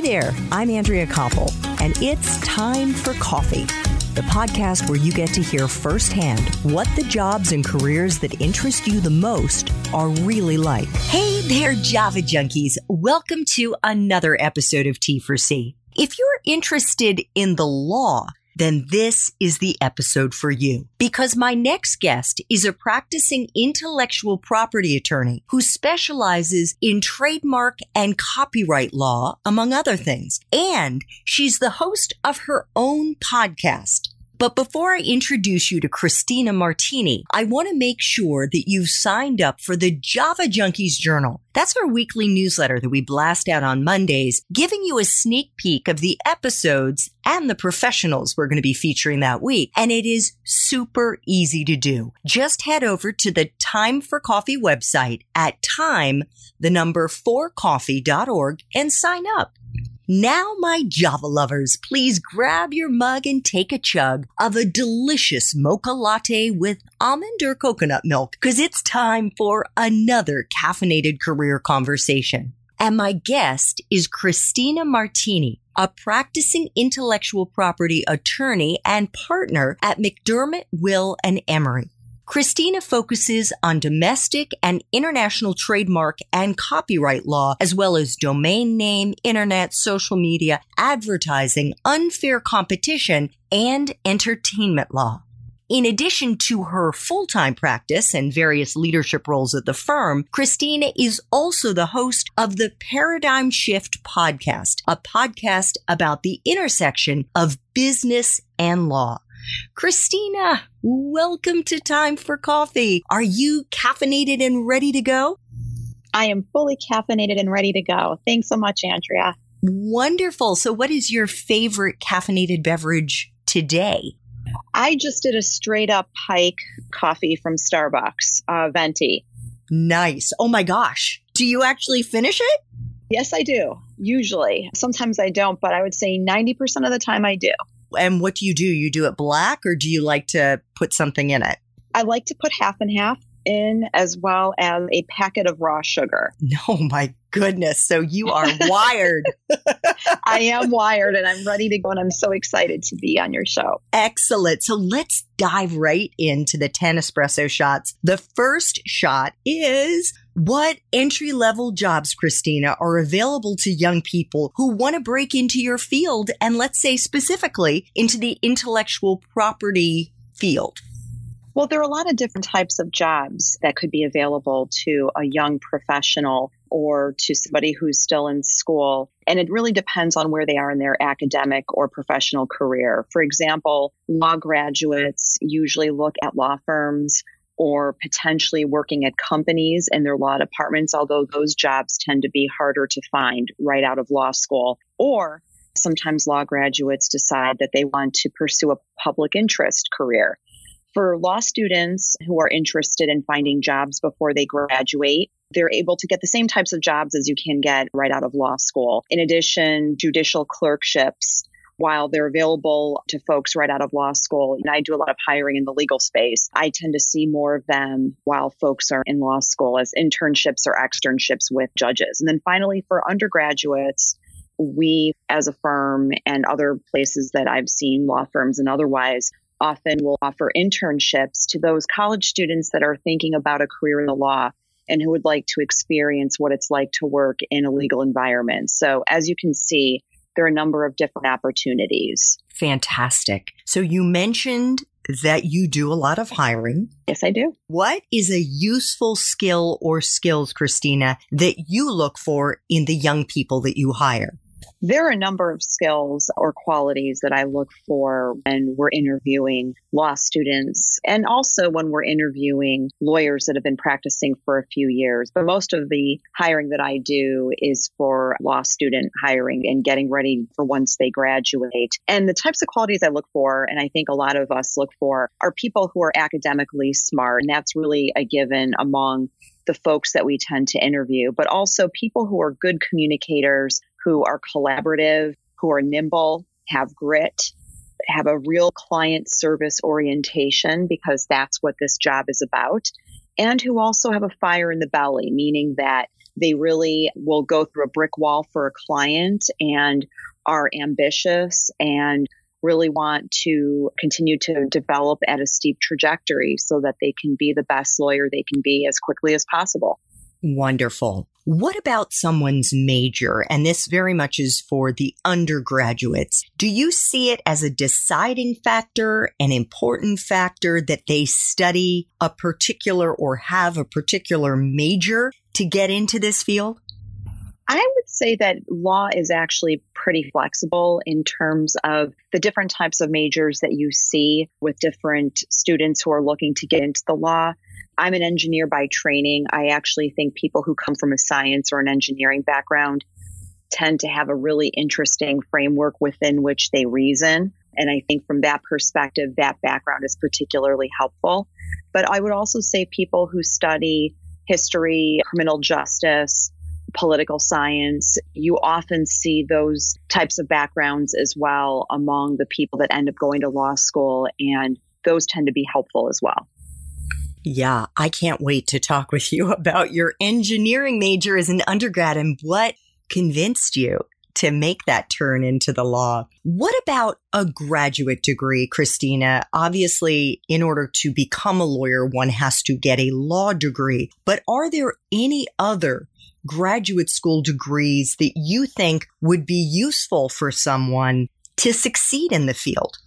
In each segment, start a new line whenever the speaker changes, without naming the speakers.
Hi there, I'm Andrea Koppel, and it's time for coffee. The podcast where you get to hear firsthand what the jobs and careers that interest you the most are really like. Hey there, Java junkies. Welcome to another episode of T for C. If you're interested in the law, then this is the episode for you. Because my next guest is a practicing intellectual property attorney who specializes in trademark and copyright law, among other things. And she's the host of her own podcast. But before I introduce you to Christina Martini, I want to make sure that you've signed up for the Java Junkies Journal. That's our weekly newsletter that we blast out on Mondays, giving you a sneak peek of the episodes and the professionals we're going to be featuring that week. And it is super easy to do. Just head over to the Time for Coffee website at time, the number 4coffee.org and sign up. Now, my Java lovers, please grab your mug and take a chug of a delicious mocha latte with almond or coconut milk, because it's time for another caffeinated career conversation. And my guest is Christina Martini, a practicing intellectual property attorney and partner at McDermott, Will and Emery. Christina focuses on domestic and international trademark and copyright law, as well as domain name, internet, social media, advertising, unfair competition, and entertainment law. In addition to her full-time practice and various leadership roles at the firm, Christina is also the host of the Paradigm Shift podcast, a podcast about the intersection of business and law. Christina, welcome to Time for Coffee. Are you caffeinated and ready to go?
I am fully caffeinated and ready to go. Thanks so much, Andrea.
Wonderful. So, what is your favorite caffeinated beverage today?
I just did a straight up hike coffee from Starbucks, uh, venti.
Nice. Oh my gosh. Do you actually finish it?
Yes, I do. Usually. Sometimes I don't, but I would say 90% of the time I do.
And what do you do? You do it black or do you like to put something in it?
I like to put half and half in as well as a packet of raw sugar.
Oh my goodness. So you are wired.
I am wired and I'm ready to go and I'm so excited to be on your show.
Excellent. So let's dive right into the 10 espresso shots. The first shot is what entry level jobs, Christina, are available to young people who want to break into your field and let's say specifically into the intellectual property field?
Well, there are a lot of different types of jobs that could be available to a young professional or to somebody who's still in school. And it really depends on where they are in their academic or professional career. For example, law graduates usually look at law firms or potentially working at companies in their law departments, although those jobs tend to be harder to find right out of law school. Or sometimes law graduates decide that they want to pursue a public interest career for law students who are interested in finding jobs before they graduate, they're able to get the same types of jobs as you can get right out of law school. In addition, judicial clerkships, while they're available to folks right out of law school, and I do a lot of hiring in the legal space, I tend to see more of them while folks are in law school as internships or externships with judges. And then finally, for undergraduates, we as a firm and other places that I've seen, law firms and otherwise, often will offer internships to those college students that are thinking about a career in the law and who would like to experience what it's like to work in a legal environment. So, as you can see, there are a number of different opportunities.
Fantastic. So, you mentioned that you do a lot of hiring.
Yes, I do.
What is a useful skill or skills, Christina, that you look for in the young people that you hire?
There are a number of skills or qualities that I look for when we're interviewing law students and also when we're interviewing lawyers that have been practicing for a few years. But most of the hiring that I do is for law student hiring and getting ready for once they graduate. And the types of qualities I look for, and I think a lot of us look for, are people who are academically smart. And that's really a given among the folks that we tend to interview, but also people who are good communicators, who are collaborative, who are nimble, have grit, have a real client service orientation because that's what this job is about. and who also have a fire in the belly, meaning that they really will go through a brick wall for a client and are ambitious and really want to continue to develop at a steep trajectory so that they can be the best lawyer they can be as quickly as possible.
Wonderful. What about someone's major? And this very much is for the undergraduates. Do you see it as a deciding factor, an important factor that they study a particular or have a particular major to get into this field?
I would say that law is actually pretty flexible in terms of the different types of majors that you see with different students who are looking to get into the law. I'm an engineer by training. I actually think people who come from a science or an engineering background tend to have a really interesting framework within which they reason. And I think from that perspective, that background is particularly helpful. But I would also say people who study history, criminal justice, political science, you often see those types of backgrounds as well among the people that end up going to law school, and those tend to be helpful as well.
Yeah, I can't wait to talk with you about your engineering major as an undergrad and what convinced you to make that turn into the law. What about a graduate degree, Christina? Obviously, in order to become a lawyer, one has to get a law degree. But are there any other graduate school degrees that you think would be useful for someone to succeed in the field?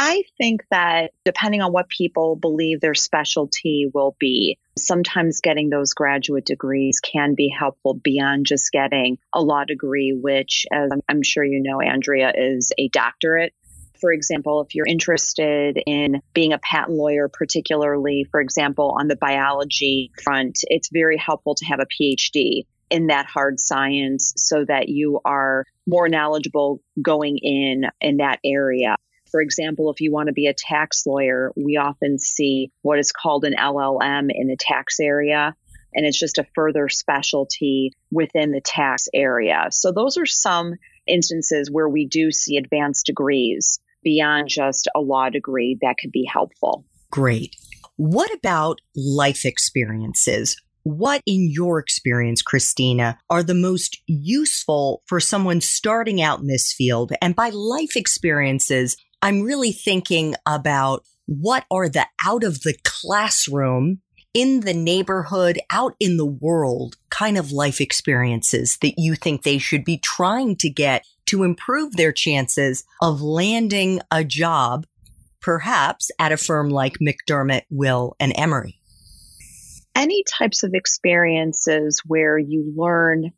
I think that depending on what people believe their specialty will be, sometimes getting those graduate degrees can be helpful beyond just getting a law degree, which, as I'm sure you know, Andrea, is a doctorate. For example, if you're interested in being a patent lawyer, particularly, for example, on the biology front, it's very helpful to have a PhD in that hard science so that you are more knowledgeable going in in that area. For example, if you want to be a tax lawyer, we often see what is called an LLM in the tax area. And it's just a further specialty within the tax area. So those are some instances where we do see advanced degrees beyond just a law degree that could be helpful.
Great. What about life experiences? What, in your experience, Christina, are the most useful for someone starting out in this field? And by life experiences, I'm really thinking about what are the out of the classroom, in the neighborhood, out in the world kind of life experiences that you think they should be trying to get to improve their chances of landing a job, perhaps at a firm like McDermott, Will, and Emery?
Any types of experiences where you learn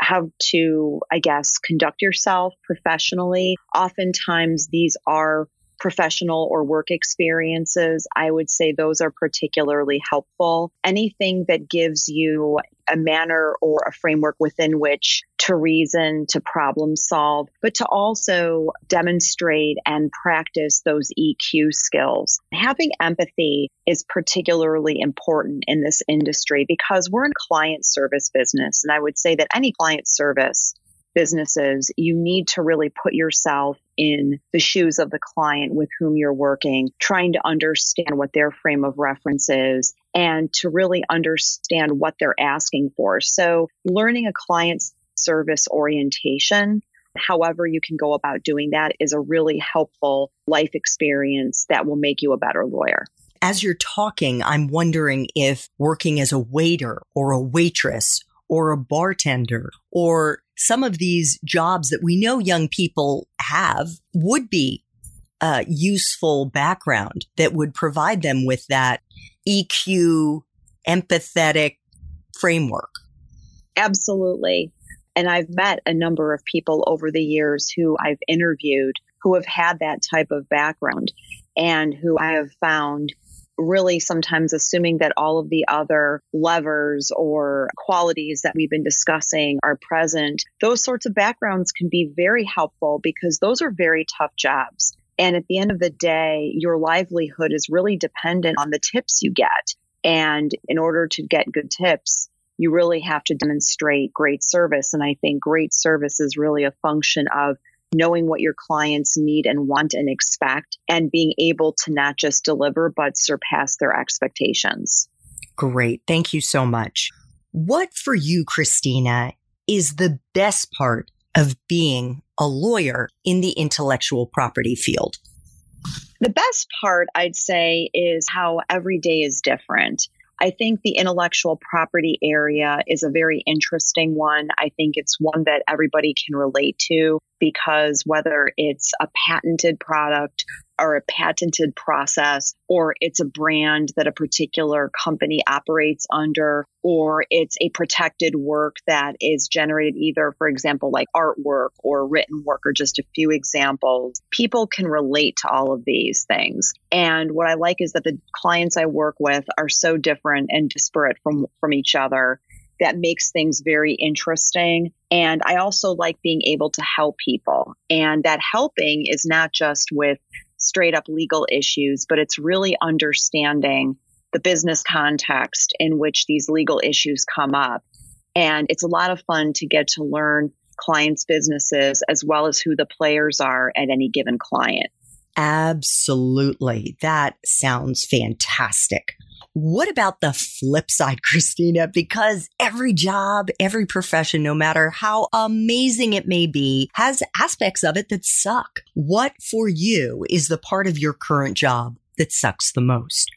how to, I guess, conduct yourself professionally. Oftentimes, these are professional or work experiences, I would say those are particularly helpful. Anything that gives you a manner or a framework within which to reason, to problem solve, but to also demonstrate and practice those EQ skills. Having empathy is particularly important in this industry because we're in client service business. And I would say that any client service businesses, you need to really put yourself in the shoes of the client with whom you're working, trying to understand what their frame of reference is and to really understand what they're asking for. So, learning a client service orientation, however you can go about doing that, is a really helpful life experience that will make you a better lawyer.
As you're talking, I'm wondering if working as a waiter or a waitress or a bartender or some of these jobs that we know young people have would be a useful background that would provide them with that EQ, empathetic framework.
Absolutely. And I've met a number of people over the years who I've interviewed who have had that type of background and who I have found really sometimes assuming that all of the other levers or qualities that we've been discussing are present, those sorts of backgrounds can be very helpful because those are very tough jobs. And at the end of the day, your livelihood is really dependent on the tips you get. And in order to get good tips, you really have to demonstrate great service. And I think great service is really a function of knowing what your clients need and want and expect, and being able to not just deliver, but surpass their expectations.
Great. Thank you so much. What for you, Christina, is the best part of being a lawyer in the intellectual property field?
The best part, I'd say, is how every day is different. I think the intellectual property area is a very interesting one. I think it's one that everybody can relate to because whether it's a patented product or a patented process, or it's a brand that a particular company operates under, or it's a protected work that is generated either, for example, like artwork or written work, or just a few examples. People can relate to all of these things. And what I like is that the clients I work with are so different and disparate from, from each other that makes things very interesting. And I also like being able to help people. And that helping is not just with straight up legal issues, but it's really understanding the business context in which these legal issues come up. And it's a lot of fun to get to learn clients' businesses as well as who the players are at any given client.
Absolutely. That sounds fantastic. What about the flip side, Christina? Because every job, every profession, no matter how amazing it may be, has aspects of it that suck. What for you is the part of your current job that sucks the most?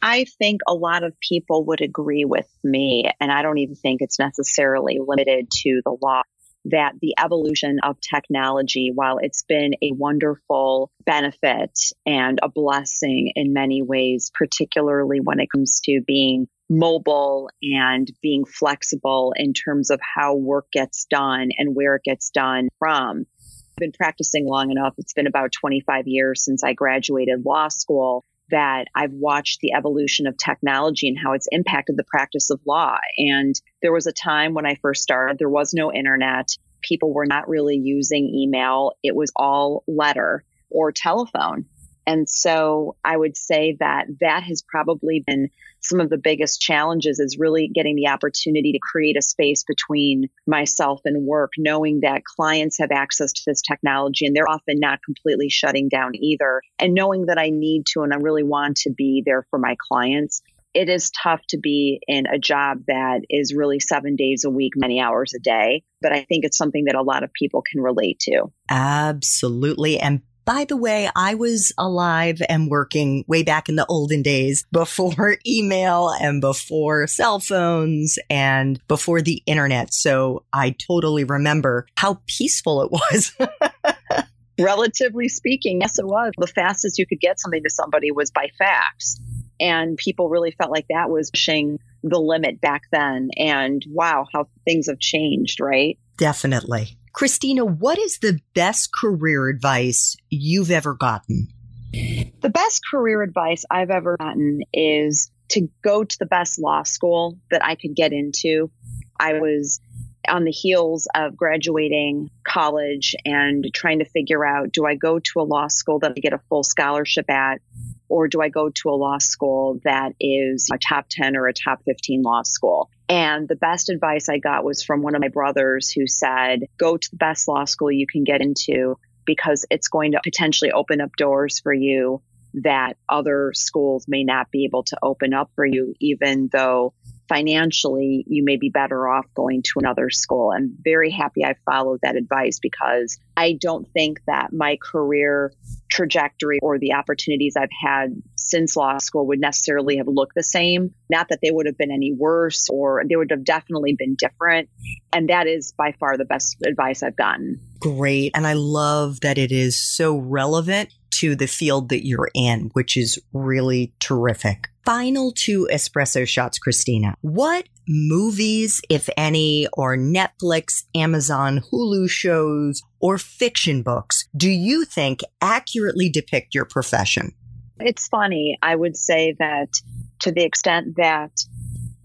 I think a lot of people would agree with me, and I don't even think it's necessarily limited to the law that the evolution of technology, while it's been a wonderful benefit and a blessing in many ways, particularly when it comes to being mobile and being flexible in terms of how work gets done and where it gets done from. I've been practicing long enough. It's been about 25 years since I graduated law school that I've watched the evolution of technology and how it's impacted the practice of law. And there was a time when I first started, there was no internet. People were not really using email. It was all letter or telephone. And so I would say that that has probably been some of the biggest challenges is really getting the opportunity to create a space between myself and work, knowing that clients have access to this technology and they're often not completely shutting down either. And knowing that I need to and I really want to be there for my clients. It is tough to be in a job that is really seven days a week, many hours a day. But I think it's something that a lot of people can relate to.
Absolutely. And by the way, I was alive and working way back in the olden days before email and before cell phones and before the internet. So I totally remember how peaceful it was.
Relatively speaking, yes, it was. The fastest you could get something to somebody was by fax. And people really felt like that was pushing the limit back then. And wow, how things have changed, right?
Definitely. Christina, what is the best career advice you've ever gotten?
The best career advice I've ever gotten is to go to the best law school that I could get into. I was on the heels of graduating college and trying to figure out do I go to a law school that I get a full scholarship at? Or do I go to a law school that is a top 10 or a top 15 law school? And the best advice I got was from one of my brothers who said, go to the best law school you can get into because it's going to potentially open up doors for you that other schools may not be able to open up for you, even though financially you may be better off going to another school. I'm very happy I followed that advice because I don't think that my career trajectory or the opportunities I've had since law school would necessarily have looked the same. Not that they would have been any worse or they would have definitely been different. And that is by far the best advice I've gotten.
Great. And I love that it is so relevant to the field that you're in, which is really terrific. Final two espresso shots, Christina. What movies, if any, or Netflix, Amazon, Hulu shows, or fiction books do you think accurately depict your profession?
It's funny. I would say that to the extent that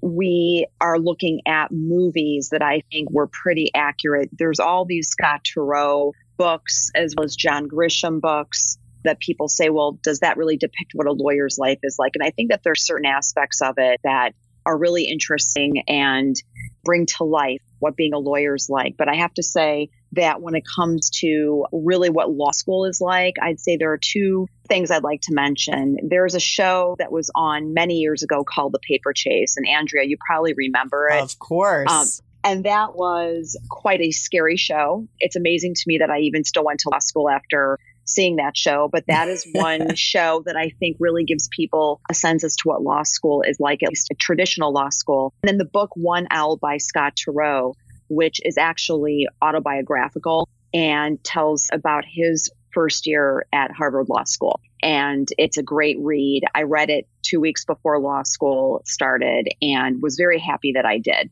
we are looking at movies that I think were pretty accurate, there's all these Scott Turow books as well as John Grisham books that people say, well, does that really depict what a lawyer's life is like? And I think that there's certain aspects of it that are really interesting and bring to life what being a lawyer is like. But I have to say, that when it comes to really what law school is like, I'd say there are two things I'd like to mention. There's a show that was on many years ago called The Paper Chase. And Andrea, you probably remember it.
Of course. Um,
and that was quite a scary show. It's amazing to me that I even still went to law school after seeing that show, but that is one show that I think really gives people a sense as to what law school is like, at least a traditional law school. And then the book One L by Scott Turow, which is actually autobiographical and tells about his first year at Harvard Law School. And it's a great read. I read it two weeks before law school started and was very happy that I did.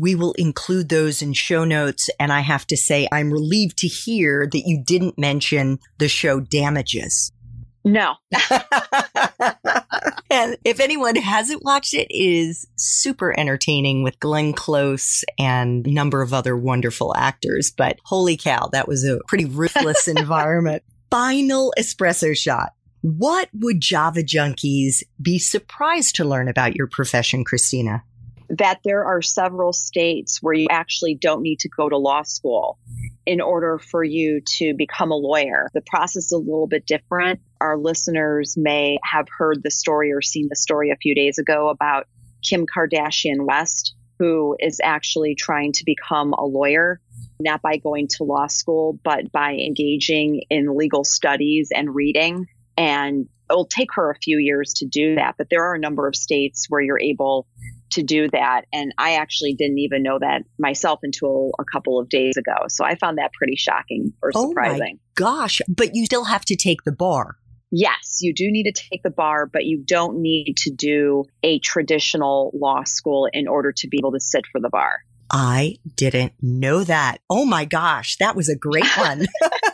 We will include those in show notes. And I have to say, I'm relieved to hear that you didn't mention the show Damages.
No.
and if anyone hasn't watched it, it is super entertaining with Glenn Close and a number of other wonderful actors. But holy cow, that was a pretty ruthless environment. Final espresso shot. What would Java junkies be surprised to learn about your profession, Christina?
That there are several states where you actually don't need to go to law school in order for you to become a lawyer. The process is a little bit different. Our listeners may have heard the story or seen the story a few days ago about Kim Kardashian West, who is actually trying to become a lawyer, not by going to law school, but by engaging in legal studies and reading. And it'll take her a few years to do that, but there are a number of states where you're able to do that. And I actually didn't even know that myself until a couple of days ago. So I found that pretty shocking or oh surprising.
Oh gosh, but you still have to take the bar.
Yes, you do need to take the bar, but you don't need to do a traditional law school in order to be able to sit for the bar.
I didn't know that. Oh my gosh, that was a great one.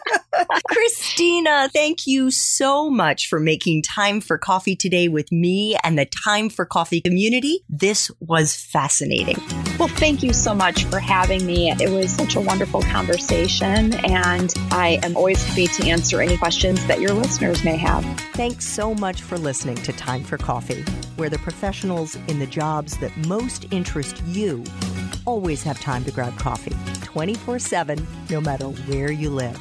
Christina, thank you so much for making time for coffee today with me and the Time for Coffee community. This was fascinating.
Well, thank you so much for having me. It was such a wonderful conversation, and I am always happy to answer any questions that your listeners may have.
Thanks so much for listening to Time for Coffee, where the professionals in the jobs that most interest you always have time to grab coffee 24 7, no matter where you live.